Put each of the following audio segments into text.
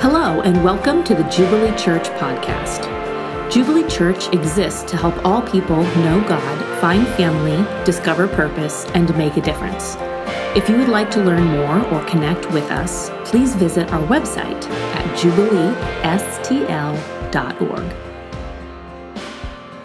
Hello, and welcome to the Jubilee Church podcast. Jubilee Church exists to help all people know God, find family, discover purpose, and make a difference. If you would like to learn more or connect with us, please visit our website at jubileestl.org.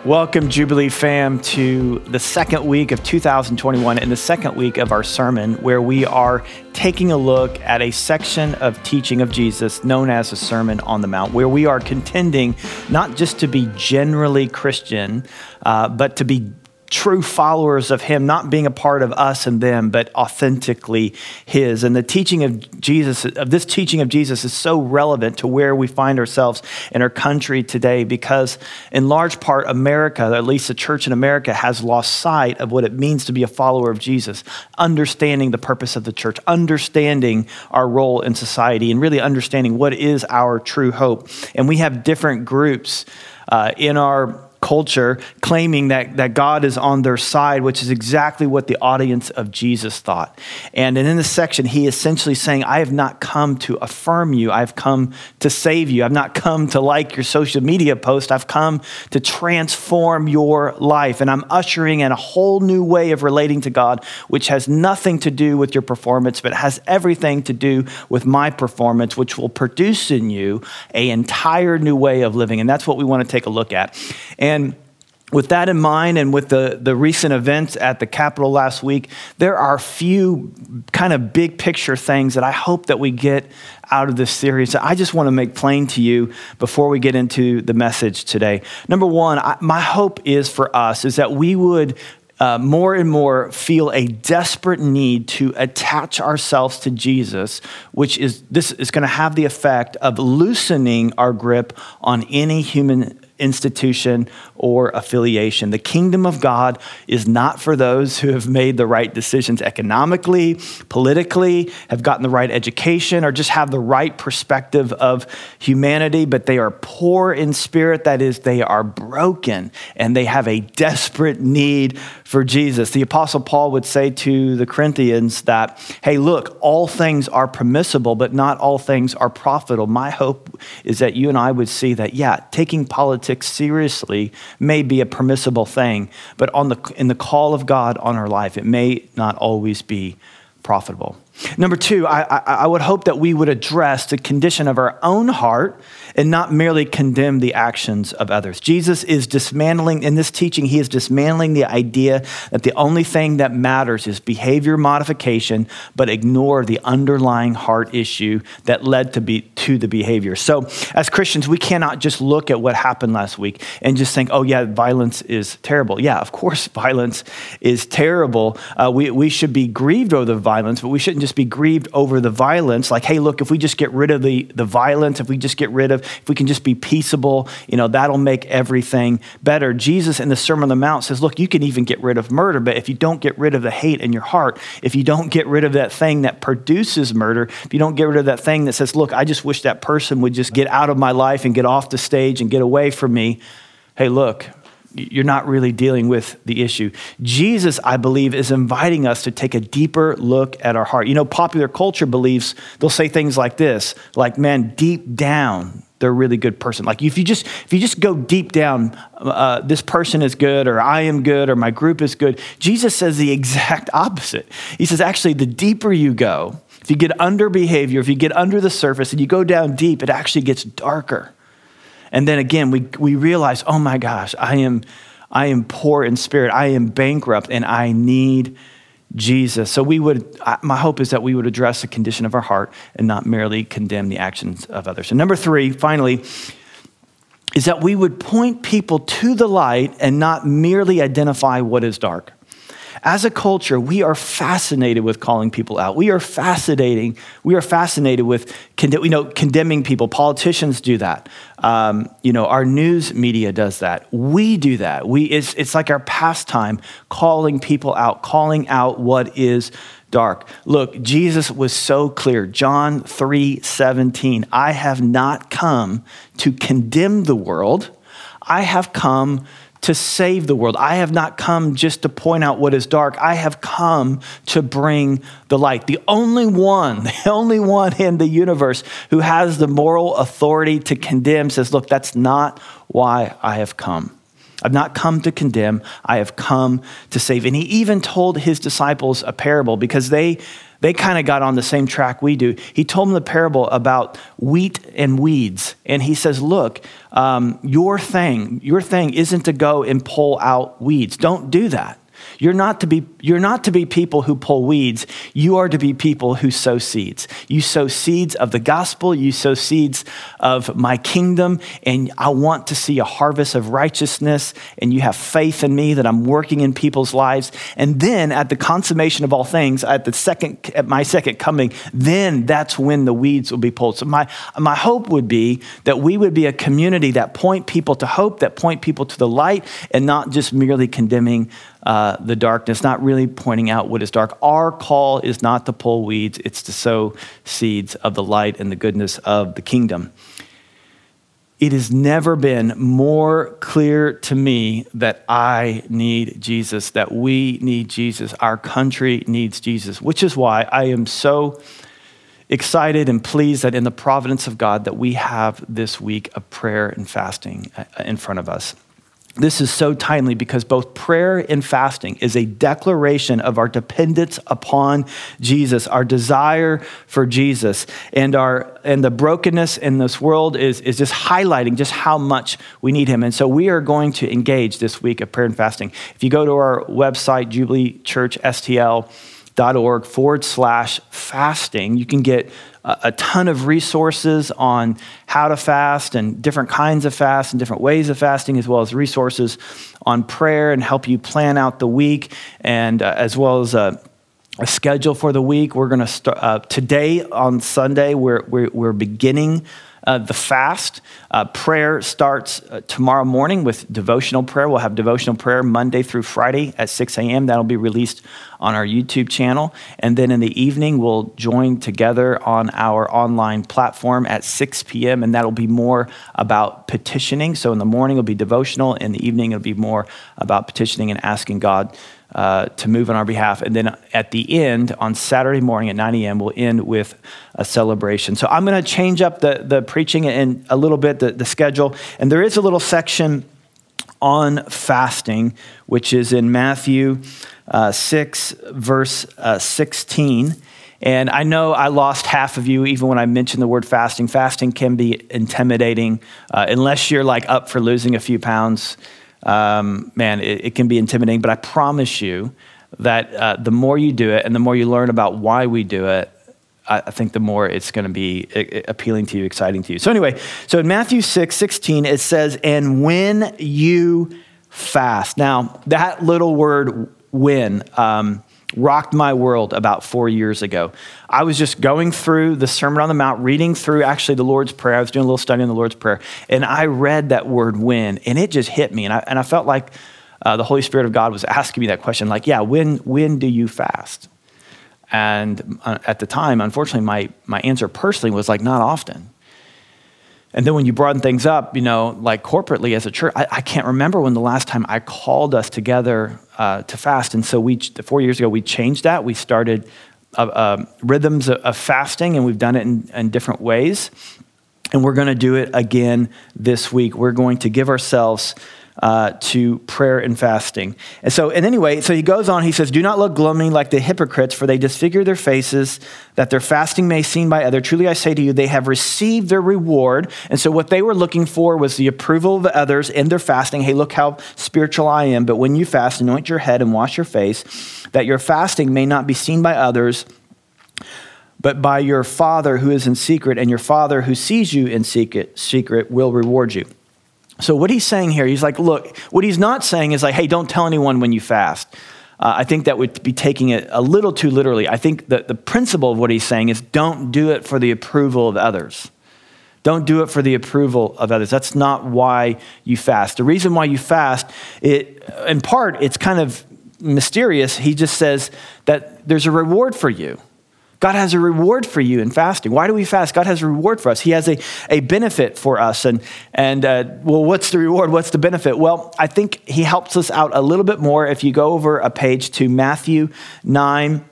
Welcome, Jubilee fam, to the second week of 2021 and the second week of our sermon, where we are taking a look at a section of teaching of Jesus known as the Sermon on the Mount, where we are contending not just to be generally Christian, uh, but to be true followers of him, not being a part of us and them, but authentically his. And the teaching of Jesus, of this teaching of Jesus, is so relevant to where we find ourselves in our country today because, in large part, America, or at least the church in America, has lost sight of what it means to be a follower of Jesus, understanding the purpose of the church, understanding our role in society, and really understanding what is our true hope. And we have different groups uh, in our culture claiming that, that God is on their side, which is exactly what the audience of Jesus thought. And, and in this section, he essentially saying, I have not come to affirm you, I've come to save you. I've not come to like your social media post, I've come to transform your life. And I'm ushering in a whole new way of relating to God, which has nothing to do with your performance, but has everything to do with my performance, which will produce in you an entire new way of living. And that's what we want to take a look at. And and with that in mind, and with the, the recent events at the Capitol last week, there are a few kind of big picture things that I hope that we get out of this series that I just want to make plain to you before we get into the message today. Number one, I, my hope is for us is that we would uh, more and more feel a desperate need to attach ourselves to Jesus, which is this is going to have the effect of loosening our grip on any human institution or affiliation. The kingdom of God is not for those who have made the right decisions economically, politically, have gotten the right education, or just have the right perspective of humanity, but they are poor in spirit. That is, they are broken and they have a desperate need for Jesus. The Apostle Paul would say to the Corinthians that, hey, look, all things are permissible, but not all things are profitable. My hope is that you and I would see that, yeah, taking politics seriously may be a permissible thing, but on the, in the call of God on our life, it may not always be profitable. Number two, I, I, I, would hope that we would address the condition of our own heart and not merely condemn the actions of others. Jesus is dismantling, in this teaching, he is dismantling the idea that the only thing that matters is behavior modification, but ignore the underlying heart issue that led to, be, to the behavior. So, as Christians, we cannot just look at what happened last week and just think, oh, yeah, violence is terrible. Yeah, of course, violence is terrible. Uh, we, we should be grieved over the violence, but we shouldn't just be grieved over the violence. Like, hey, look, if we just get rid of the, the violence, if we just get rid of, if we can just be peaceable, you know, that'll make everything better. Jesus in the Sermon on the Mount says, look, you can even get rid of murder, but if you don't get rid of the hate in your heart, if you don't get rid of that thing that produces murder, if you don't get rid of that thing that says, look, I just wish that person would just get out of my life and get off the stage and get away from me, hey, look, you're not really dealing with the issue. Jesus, I believe, is inviting us to take a deeper look at our heart. You know, popular culture believes they'll say things like this, like, man, deep down, they're a really good person. Like if you just if you just go deep down, uh, this person is good, or I am good, or my group is good. Jesus says the exact opposite. He says actually, the deeper you go, if you get under behavior, if you get under the surface, and you go down deep, it actually gets darker. And then again, we, we realize, oh my gosh, I am, I am poor in spirit. I am bankrupt and I need Jesus. So we would, my hope is that we would address the condition of our heart and not merely condemn the actions of others. And number three, finally, is that we would point people to the light and not merely identify what is dark. As a culture, we are fascinated with calling people out. We are fascinating. We are fascinated with you know, condemning people. Politicians do that. Um, you know, our news media does that. We do that. We, it's, it's like our pastime, calling people out, calling out what is dark. Look, Jesus was so clear. John 3 17. I have not come to condemn the world, I have come to save the world. I have not come just to point out what is dark. I have come to bring the light. The only one, the only one in the universe who has the moral authority to condemn says, Look, that's not why I have come. I've not come to condemn, I have come to save. And he even told his disciples a parable because they they kind of got on the same track we do. He told them the parable about wheat and weeds. And he says, Look, um, your thing, your thing isn't to go and pull out weeds. Don't do that. You're not to be, you're not to be people who pull weeds. You are to be people who sow seeds. You sow seeds of the gospel, you sow seeds of my kingdom, and I want to see a harvest of righteousness, and you have faith in me that I'm working in people's lives. And then at the consummation of all things, at the second at my second coming, then that's when the weeds will be pulled. So my my hope would be that we would be a community that point people to hope, that point people to the light, and not just merely condemning uh, the darkness, not really pointing out what is dark. Our call is not to pull weeds, it's to sow seeds of the light and the goodness of the kingdom. It has never been more clear to me that I need Jesus, that we need Jesus, our country needs Jesus, which is why I am so excited and pleased that in the providence of God that we have this week of prayer and fasting uh, in front of us. This is so timely because both prayer and fasting is a declaration of our dependence upon Jesus, our desire for Jesus, and our and the brokenness in this world is, is just highlighting just how much we need him. And so we are going to engage this week of prayer and fasting. If you go to our website, Jubilee STL, org forward slash fasting. You can get a, ton of resources on how to fast and different kinds of fast and different ways of fasting, as well as resources on prayer and help you plan out the week, and uh, as well as a, a, schedule for the week. We're going to start uh, today on Sunday, we're, we're, we're beginning uh, the fast. Uh, prayer starts uh, tomorrow morning with devotional prayer. We'll have devotional prayer Monday through Friday at 6 a.m. That'll be released on our YouTube channel. And then in the evening, we'll join together on our online platform at 6 p.m. And that'll be more about petitioning. So in the morning, it'll be devotional. In the evening, it'll be more about petitioning and asking God uh, to move on our behalf. And then at the end, on Saturday morning at 9 a.m., we'll end with a celebration. So I'm going to change up the, the preaching and a little bit, the, the schedule. And there is a little section on fasting, which is in Matthew uh, 6, verse uh, 16. And I know I lost half of you even when I mentioned the word fasting. Fasting can be intimidating uh, unless you're like up for losing a few pounds um, man, it, it, can be intimidating, but I promise you that uh, the more you do it and the more you learn about why we do it, I, I think the more it's going to be appealing to you, exciting to you. So, anyway, so in Matthew 6 16, it says, And when you fast. Now, that little word, when, um, rocked my world about four years ago. I was just going through the Sermon on the Mount, reading through actually the Lord's Prayer. I was doing a little study on the Lord's Prayer, and I read that word when, and it just hit me. And I, and I felt like uh, the Holy Spirit of God was asking me that question like, yeah, when, when do you fast? And uh, at the time, unfortunately, my, my answer personally was like, not often. And then when you broaden things up, you know, like corporately as a church, I, I can't remember when the last time I called us together uh, to fast. And so we, four years ago, we changed that. We started uh, uh, rhythms of, of, fasting, and we've done it in, in different ways. And we're going to do it again this week. We're going to give ourselves uh, to prayer and fasting. And so, and anyway, so he goes on, he says, Do not look gloomy like the hypocrites, for they disfigure their faces, that their fasting may seem by others. Truly I say to you, they have received their reward. And so, what they were looking for was the approval of others in their fasting. Hey, look how spiritual I am. But when you fast, anoint your head and wash your face, that your fasting may not be seen by others but by your Father who is in secret, and your Father who sees you in secret, secret will reward you. So, what he's saying here, he's like, look, what he's not saying is like, hey, don't tell anyone when you fast. Uh, I think that would be taking it a little too literally. I think that the principle of what he's saying is don't do it for the approval of others. Don't do it for the approval of others. That's not why you fast. The reason why you fast, it, in part, it's kind of mysterious. He just says that there's a reward for you. God has a reward for you in fasting. Why do we fast? God has a reward for us. He has a, a benefit for us. And, and uh, well, what's the reward? What's the benefit? Well, I think He helps us out a little bit more if you go over a page to Matthew 9,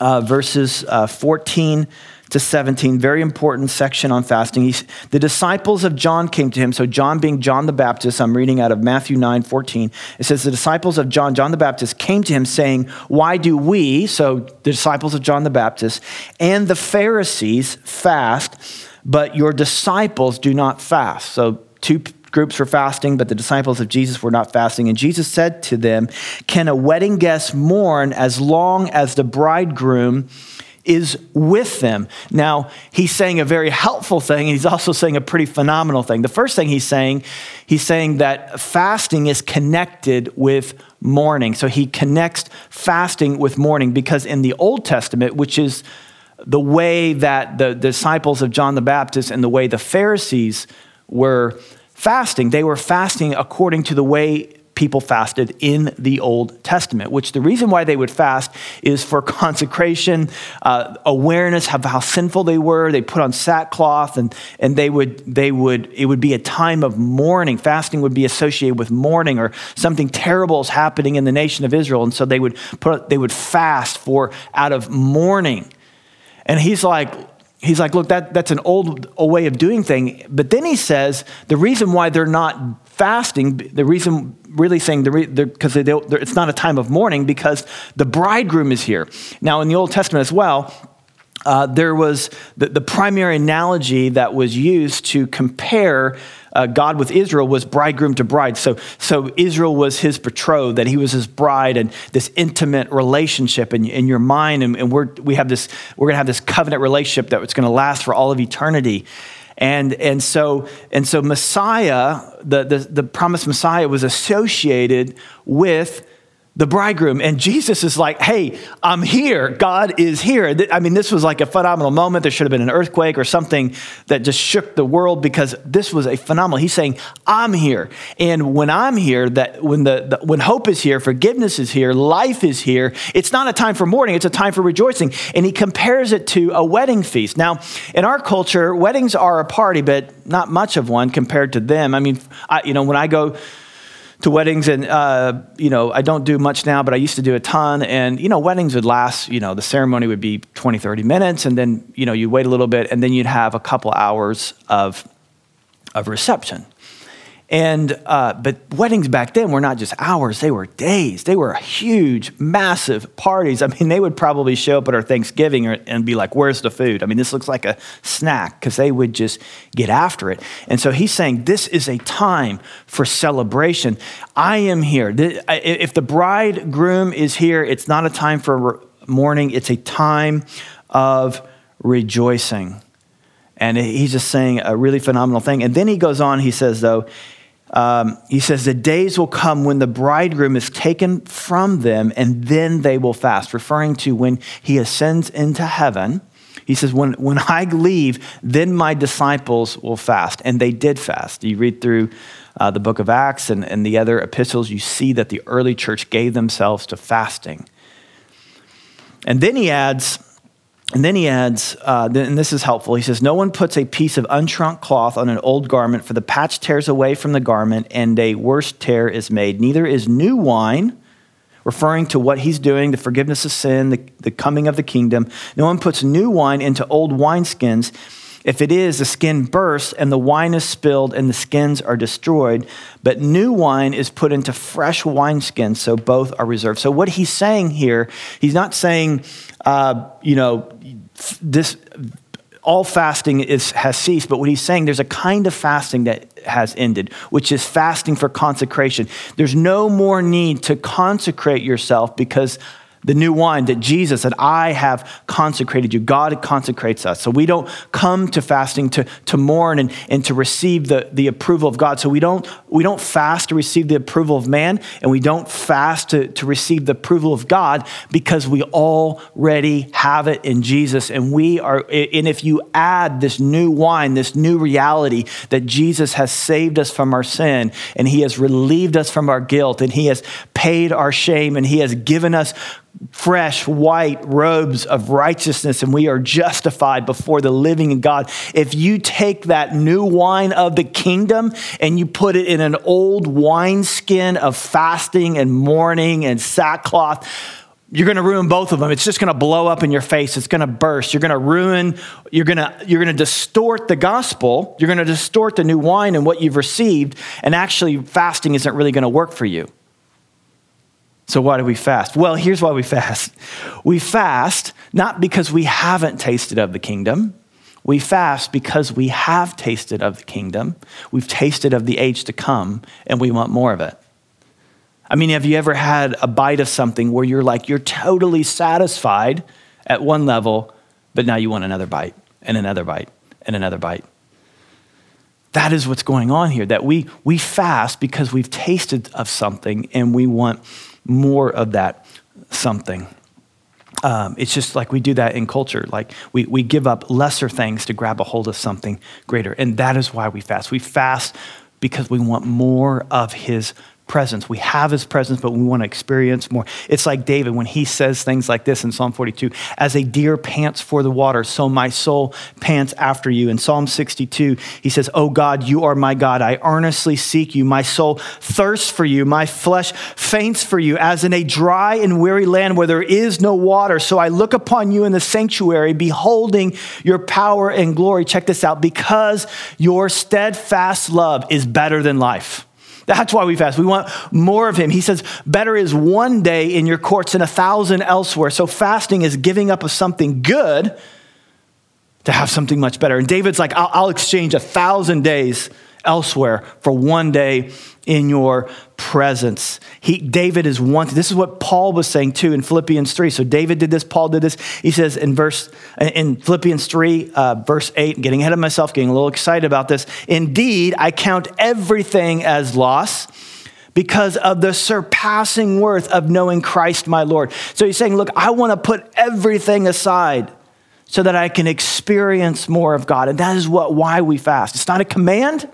uh, verses uh, 14 to 17, very important section on fasting. He's, the disciples of John came to him. So, John being John the Baptist, I'm reading out of Matthew 9 14. It says, The disciples of John, John the Baptist, came to him saying, Why do we, so the disciples of John the Baptist, and the Pharisees fast, but your disciples do not fast? So, two groups were fasting, but the disciples of Jesus were not fasting. And Jesus said to them, Can a wedding guest mourn as long as the bridegroom is with them. Now, he's saying a very helpful thing, and he's also saying a pretty phenomenal thing. The first thing he's saying, he's saying that fasting is connected with mourning. So he connects fasting with mourning because in the Old Testament, which is the way that the disciples of John the Baptist and the way the Pharisees were fasting, they were fasting according to the way people fasted in the Old Testament, which the reason why they would fast is for consecration, uh, awareness of how sinful they were. They put on sackcloth and, and they would, they would, it would be a time of mourning. Fasting would be associated with mourning or something terrible is happening in the nation of Israel. And so they would, put, they would fast for out of mourning. And he's like, he's like, look, that, that's an old way of doing thing. But then he says the reason why they're not fasting, the reason really saying the reason the because it's not a time of mourning because the bridegroom is here. Now, in the Old Testament as well, uh, there was the, the, primary analogy that was used to compare uh, God with Israel was bridegroom to bride. So, so Israel was his betrothed, that he was his bride, and this intimate relationship in, in your mind. And, and we're, we have this, we're going to have this covenant relationship that it's going to last for all of eternity. And, and, so, and so Messiah, the, the, the promised Messiah, was associated with the bridegroom. And Jesus is like, hey, I'm here. God is here. I mean, this was like a phenomenal moment. There should have been an earthquake or something that just shook the world because this was a phenomenal. He's saying, I'm here. And when I'm here, that when the, the when hope is here, forgiveness is here, life is here, it's not a time for mourning, it's a time for rejoicing. And he compares it to a wedding feast. Now, in our culture, weddings are a party, but not much of one compared to them. I mean, I, you know, when I go to weddings and uh, you know i don't do much now but i used to do a ton. And you know weddings would last you know the ceremony would be 20 30 minutes and then you know you'd wait a little bit and then you'd have a couple hours of of reception and uh, but weddings back then were not just hours; they were days. They were huge, massive parties. I mean, they would probably show up at our Thanksgiving and be like, "Where's the food?" I mean, this looks like a snack because they would just get after it. And so he's saying this is a time for celebration. I am here. If the bridegroom is here, it's not a time for mourning. It's a time of rejoicing. And he's just saying a really phenomenal thing. And then he goes on, he says, though, um, he says, The days will come when the bridegroom is taken from them, and then they will fast, referring to when he ascends into heaven. He says, when, when I leave, then my disciples will fast. And they did fast. You read through uh, the book of Acts and, and the other epistles, you see that the early church gave themselves to fasting. And then he adds, and then he adds, uh, and this is helpful. He says, No one puts a piece of unshrunk cloth on an old garment, for the patch tears away from the garment, and a worse tear is made. Neither is new wine, referring to what he's doing, the forgiveness of sin, the, the coming of the kingdom. No one puts new wine into old wineskins. If it is, the skin bursts, and the wine is spilled, and the skins are destroyed. But new wine is put into fresh wineskins, so both are reserved. So, what he's saying here, he's not saying, uh, you know, this all fasting is, has ceased, but what he's saying, there's a kind of fasting that has ended, which is fasting for consecration. There's no more need to consecrate yourself because the new wine that Jesus said, I have consecrated you. God consecrates us. So we don't come to fasting to, to mourn and, and to receive the, the approval of God. So we don't, we don't fast to receive the approval of man, and we don't fast to, to receive the approval of God because we already have it in Jesus. And we are, and if you add this new wine, this new reality that Jesus has saved us from our sin and he has relieved us from our guilt and he has paid our shame and he has given us fresh white robes of righteousness and we are justified before the living God. If you take that new wine of the kingdom and you put it in an old wineskin of fasting and mourning and sackcloth, you're going to ruin both of them. It's just going to blow up in your face. It's going to burst. You're going to ruin, you're going to, you're going to distort the gospel. You're going to distort the new wine and what you've received. And actually, fasting isn't really going to work for you. So, why do we fast? Well, here's why we fast. We fast not because we haven't tasted of the kingdom. We fast because we have tasted of the kingdom. We've tasted of the age to come, and we want more of it. I mean, have you ever had a bite of something where you're like, you're totally satisfied at one level, but now you want another bite and another bite and another bite? That is what's going on here, that we, we fast because we've tasted of something and we want more of that something. Um, it's just like we do that in culture. Like we, we give up lesser things to grab a hold of something greater. And that is why we fast. We fast because we want more of his presence. We have his presence, but we want to experience more. It's like David when he says things like this in Psalm 42 As a deer pants for the water, so my soul pants after you. In Psalm 62, he says, Oh God, you are my God. I earnestly seek you. My soul thirsts for you. My flesh faints for you, as in a dry and weary land where there is no water. So I look upon you in the sanctuary, beholding your power and glory. Check this out because your steadfast love is better than life. That's why we fast. We want more of Him. He says, Better is one day in your courts than a thousand elsewhere. So fasting is giving up of something good to have something much better. And David's like, I'll, I'll exchange a thousand days elsewhere for one day in your presence. He, David is wanted. This is what Paul was saying too in Philippians 3. So David did this, Paul did this. He says in verse in Philippians 3, uh, verse 8, getting ahead of myself, getting a little excited about this. Indeed, I count everything as loss because of the surpassing worth of knowing Christ my Lord. So he's saying, look, I want to put everything aside so that I can experience more of God. And that is what why we fast. It's not a command.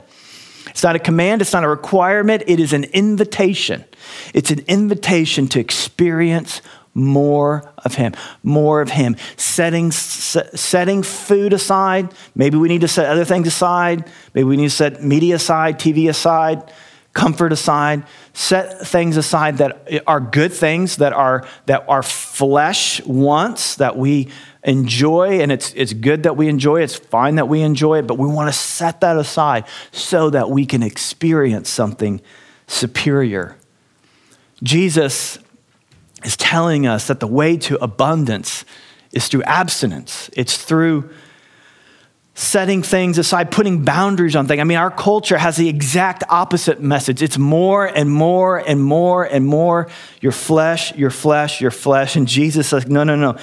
It's not a command, it's not a requirement, it is an invitation. It's an invitation to experience more of him more of him setting setting food aside maybe we need to set other things aside maybe we need to set media aside tv aside comfort aside set things aside that are good things that are that our flesh wants that we enjoy, and it's, it's good that we enjoy it's fine that we enjoy it, but we want to set that aside so that we can experience something superior. Jesus is telling us that the way to abundance is through abstinence, it's through setting things aside, putting boundaries on things. I mean, our culture has the exact opposite message. It's more and more and more and more your flesh, your flesh, your flesh. And Jesus says, no, no, no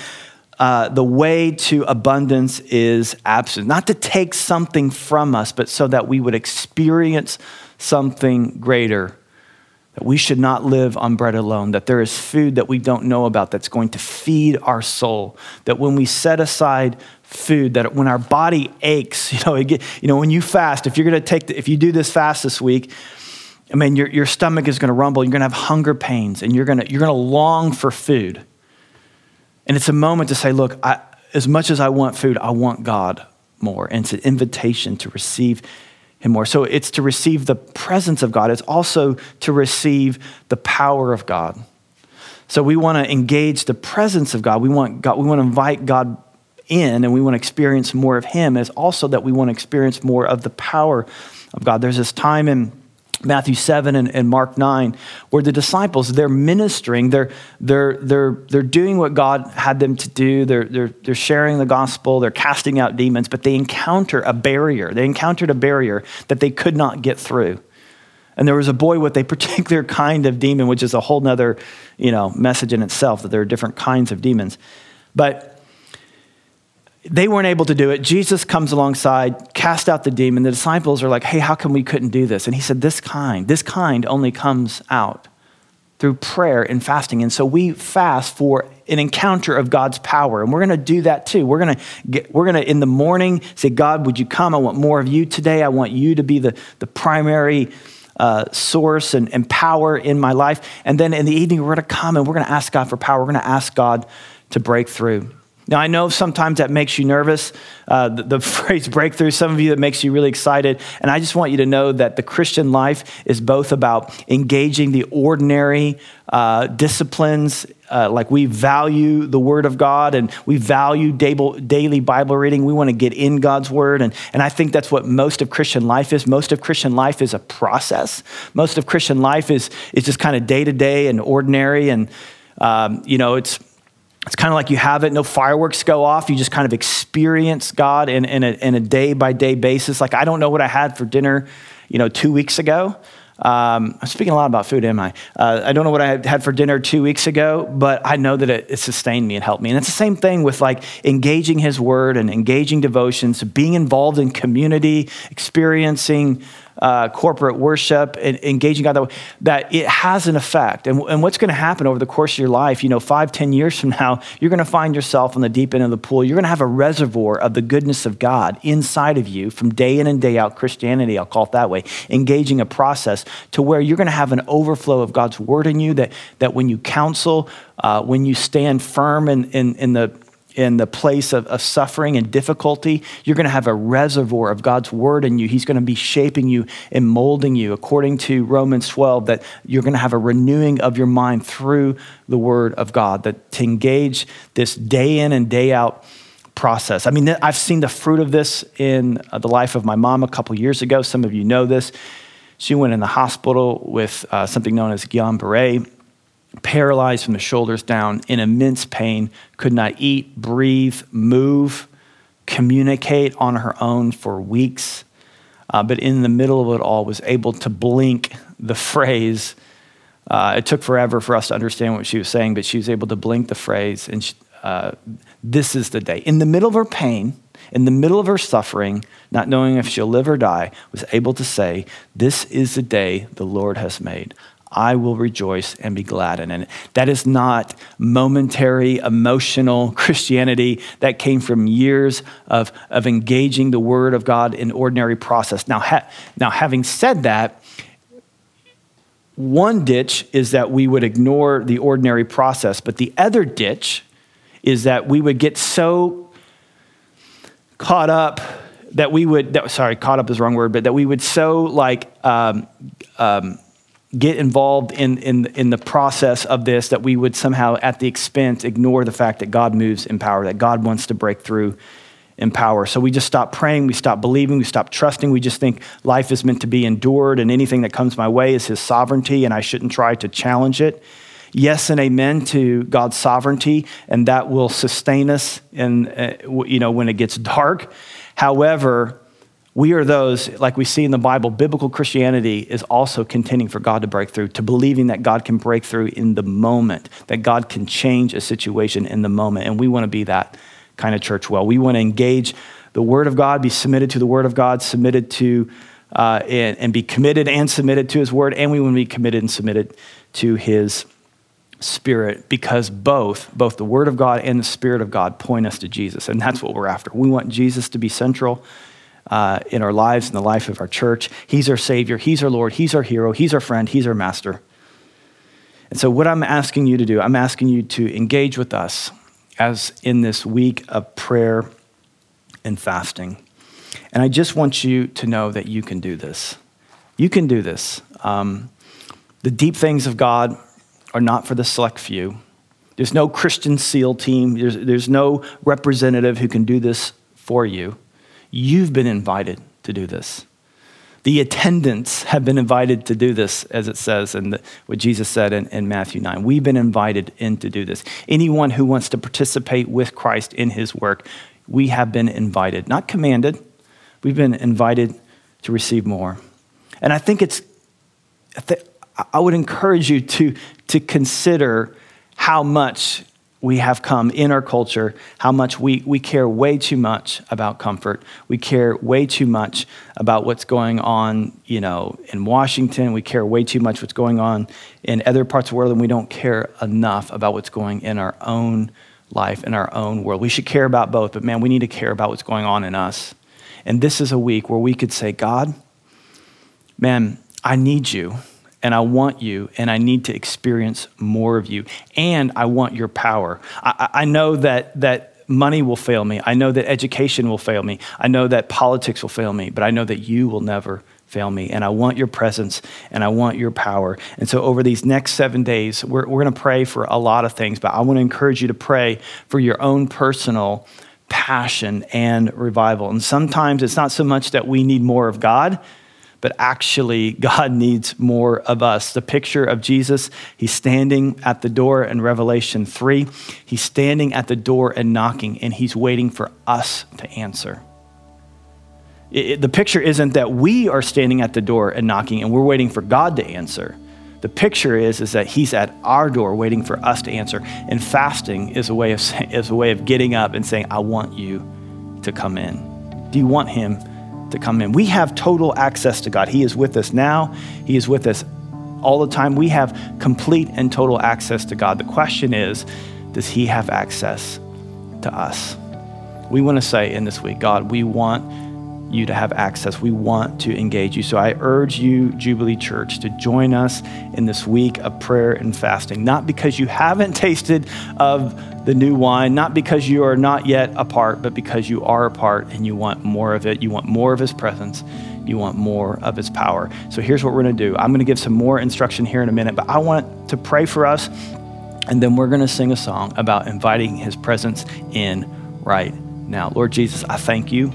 uh, the way to abundance is absence. Not to take something from us, but so that we would experience something greater. That we should not live on bread alone, that there is food that we don't know about that's going to feed our soul. That when we set aside food, that when our body aches, you know, get, you know when you fast, if you're going to take, the, if you do this fast this week, I mean, your, your stomach is going to rumble, you're going to have hunger pains, and you're going to, you're going to long for food. And it's a moment to say, look, I, as much as I want food, I want God more. And it's an invitation to receive Him more. So it's to receive the presence of God, it's also to receive the power of God. So we want to engage the presence of God. We want God, we want to invite God in and we want to experience more of Him. It's also that we want to experience more of the power of God. There's this time in Matthew 7 and, and, Mark 9, where the disciples, they're ministering, they're, they're, they're, they're doing what God had them to do, they're, they're, they're sharing the gospel, they're casting out demons, but they encounter a barrier. They encountered a barrier that they could not get through. And there was a boy with a particular kind of demon, which is a whole nother you know, message in itself, that there are different kinds of demons. But they weren't able to do it. Jesus comes alongside, cast out the demon. The disciples are like, hey, how come we couldn't do this? And he said, this kind, this kind only comes out through prayer and fasting. And so we fast for an encounter of God's power. And we're going to do that too. We're going to get, we're going to in the morning say, God, would you come? I want more of you today. I want you to be the, the primary uh, source and, and power in my life. And then in the evening, we're going to come and we're going to ask God for power. We're going to ask God to break through. Now, I know sometimes that makes you nervous, uh, the, the, phrase breakthrough, some of you that makes you really excited. And I just want you to know that the Christian life is both about engaging the ordinary uh, disciplines, uh, like we value the Word of God and we value daily Bible reading. We want to get in God's Word. And, and I think that's what most of Christian life is. Most of Christian life is a process. Most of Christian life is, is just kind of day to day and ordinary. And, um, you know, it's it's kind of like you have it, no fireworks go off. You just kind of experience God in, in, a, in a day by day basis. Like, I don't know what I had for dinner, you know, two weeks ago. Um, I'm speaking a lot about food, am I? Uh, I don't know what I had for dinner two weeks ago, but I know that it, it, sustained me and helped me. And it's the same thing with like engaging His Word and engaging devotions, being involved in community, experiencing uh, corporate worship and engaging God that way, that it has an effect. And, and what's going to happen over the course of your life, you know, five, ten years from now, you're going to find yourself on the deep end of the pool. You're going to have a reservoir of the goodness of God inside of you from day in and day out, Christianity, I'll call it that way, engaging a process to where you're going to have an overflow of God's word in you that, that when you counsel, uh, when you stand firm in, in, in the in the place of, of suffering and difficulty, you're going to have a reservoir of God's word in you. He's going to be shaping you and molding you according to Romans 12, that you're going to have a renewing of your mind through the word of God, that to engage this day in and day out process. I mean, I've seen the fruit of this in uh, the life of my mom a couple years ago. Some of you know this. She went in the hospital with uh, something known as Guillain Barre paralyzed from the shoulders down, in immense pain, could not eat, breathe, move, communicate on her own for weeks. Uh, but in the middle of it all, was able to blink the phrase. Uh, it took forever for us to understand what she was saying, but she was able to blink the phrase, and she, uh, this is the day. In the middle of her pain, in the middle of her suffering, not knowing if she'll live or die, was able to say, This is the day the Lord has made. I will rejoice and be glad in it. That is not momentary, emotional Christianity. That came from years of, of engaging the Word of God in ordinary process. Now, ha- now, having said that, one ditch is that we would ignore the ordinary process, but the other ditch is that we would get so caught up that we would, that, sorry, caught up is the wrong word, but that we would so like, um, um, get involved in, in, in the process of this that we would somehow, at the expense, ignore the fact that God moves in power, that God wants to break through in power. So we just stop praying, we stop believing, we stop trusting. We just think life is meant to be endured, and anything that comes my way is His sovereignty, and I shouldn't try to challenge it. Yes and amen to God's sovereignty, and that will sustain us. And uh, you know when it gets dark. However, we are those, like we see in the Bible, biblical Christianity is also contending for God to break through, to believing that God can break through in the moment, that God can change a situation in the moment. And we want to be that kind of church well. We want to engage the Word of God, be submitted to the Word of God, submitted to, uh, and, and be committed and submitted to His Word, and we want to be committed and submitted to His Spirit because both, both the Word of God and the Spirit of God point us to Jesus. And that's what we're after. We want Jesus to be central uh, in our lives, in the life of our church. He's our Savior, He's our Lord, He's our hero, He's our friend, He's our master. And so, what I'm asking you to do, I'm asking you to engage with us as in this week of prayer and fasting. And I just want you to know that you can do this. You can do this. Um, the deep things of God are not for the select few. There's no Christian SEAL team, there's, there's no representative who can do this for you. You've been invited to do this. The attendants have been invited to do this, as it says in the, what Jesus said in, in Matthew 9. We've been invited in to do this. Anyone who wants to participate with Christ in his work, we have been invited, not commanded. We've been invited to receive more. And I think it's, I would encourage you to, to consider how much we have come in our culture, how much we, we care way too much about comfort. We care way too much about what's going on, you know, in Washington. We care way too much what's going on in other parts of the world, and we don't care enough about what's going in our own life, in our own world. We should care about both, but man, we need to care about what's going on in us. And this is a week where we could say, God, man, I need you and I want you, and I need to experience more of you, and I want your power. I, I, know that that money will fail me. I know that education will fail me. I know that politics will fail me, but I know that you will never fail me. And I want your presence and I want your power. And so, over these next seven days, we're, we're going to pray for a lot of things, but I want to encourage you to pray for your own personal passion and revival. And sometimes it's not so much that we need more of God but actually, God needs more of us. The picture of Jesus, he's standing at the door in Revelation 3. He's standing at the door and knocking, and he's waiting for us to answer. It, it, the picture isn't that we are standing at the door and knocking and we're waiting for God to answer. The picture is, is that he's at our door waiting for us to answer. And fasting is a way of, is a way of getting up and saying, I want you to come in. Do you want him to come in. We have total access to God. He is with us now, He is with us all the time. We have complete and total access to God. The question is, does He have access to us? We want to say in this week, God, we want you to have access. We want to engage you. So I urge you, Jubilee Church, to join us in this week of prayer and fasting, not because you haven't tasted of the new wine, not because you are not yet a part, but because you are a part and you want more of it. You want more of his presence. You want more of his power. So here's what we're going to do. I'm going to give some more instruction here in a minute, but I want to pray for us, and then we're going to sing a song about inviting his presence in right now. Lord Jesus, I thank you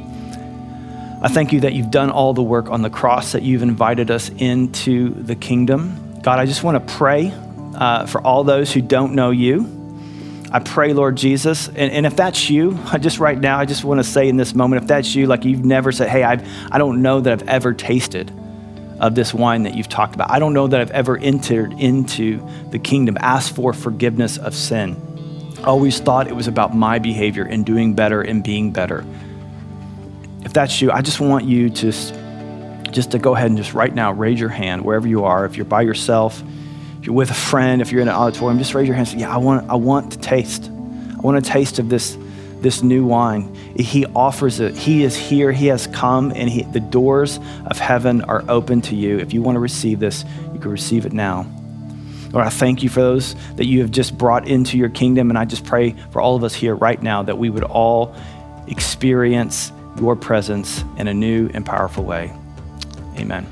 I thank you that you've done all the work on the cross, that you've invited us into the kingdom. God, I just want to pray uh, for all those who don't know you. I pray, Lord Jesus, and, and if that's you, I just right now, I just want to say in this moment, if that's you, like you've never said, hey, I've, I don't know that I've ever tasted of this wine that you've talked about. I don't know that I've ever entered into the kingdom, asked for forgiveness of sin. Always thought it was about my behavior and doing better and being better if that's you, I just want you to just to go ahead and just right now raise your hand wherever you are. If you're by yourself, if you're with a friend, if you're in an auditorium, just raise your hand. Say, yeah, I want, I want to taste. I want a taste of this, this new wine. He offers it. He is here. He has come, and he, the doors of heaven are open to you. If you want to receive this, you can receive it now. Lord, I thank you for those that you have just brought into your kingdom, and I just pray for all of us here right now that we would all experience your presence in a new and powerful way. Amen.